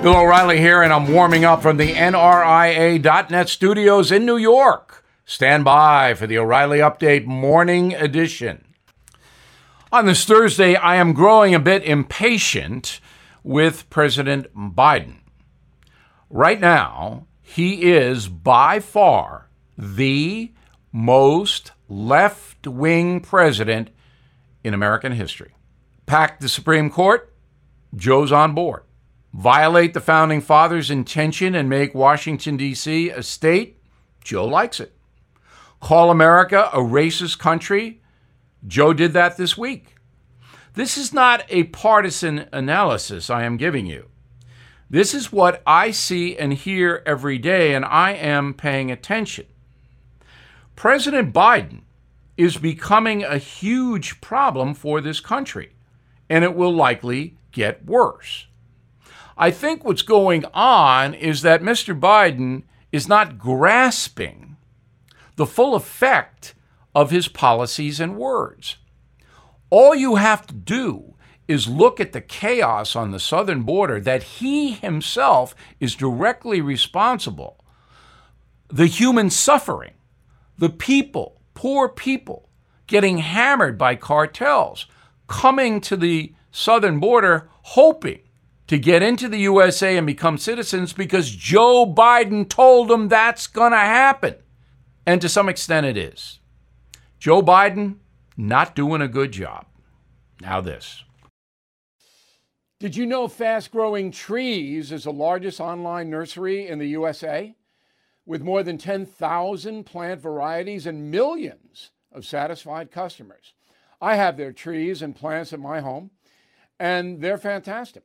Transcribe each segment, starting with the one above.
Bill O'Reilly here, and I'm warming up from the NRIA.net studios in New York. Stand by for the O'Reilly Update Morning Edition. On this Thursday, I am growing a bit impatient with President Biden. Right now, he is by far the most left wing president in American history. Pack the Supreme Court, Joe's on board violate the founding fathers' intention and make Washington, D.C. a state, Joe likes it. Call America a racist country, Joe did that this week. This is not a partisan analysis I am giving you. This is what I see and hear every day, and I am paying attention. President Biden is becoming a huge problem for this country, and it will likely get worse. I think what's going on is that Mr. Biden is not grasping the full effect of his policies and words. All you have to do is look at the chaos on the southern border that he himself is directly responsible. The human suffering, the people, poor people, getting hammered by cartels, coming to the southern border hoping to get into the USA and become citizens because Joe Biden told them that's going to happen. And to some extent, it is. Joe Biden not doing a good job. Now, this. Did you know Fast Growing Trees is the largest online nursery in the USA? With more than 10,000 plant varieties and millions of satisfied customers. I have their trees and plants at my home, and they're fantastic.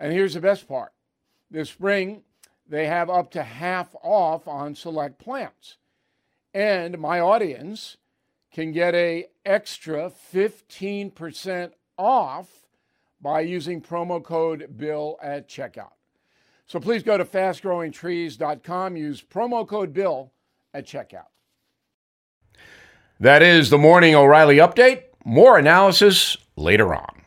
And here's the best part this spring, they have up to half off on select plants. And my audience can get a extra 15% off by using promo code BILL at checkout. So please go to fastgrowingtrees.com, use promo code BILL at checkout. That is the Morning O'Reilly Update. More analysis later on.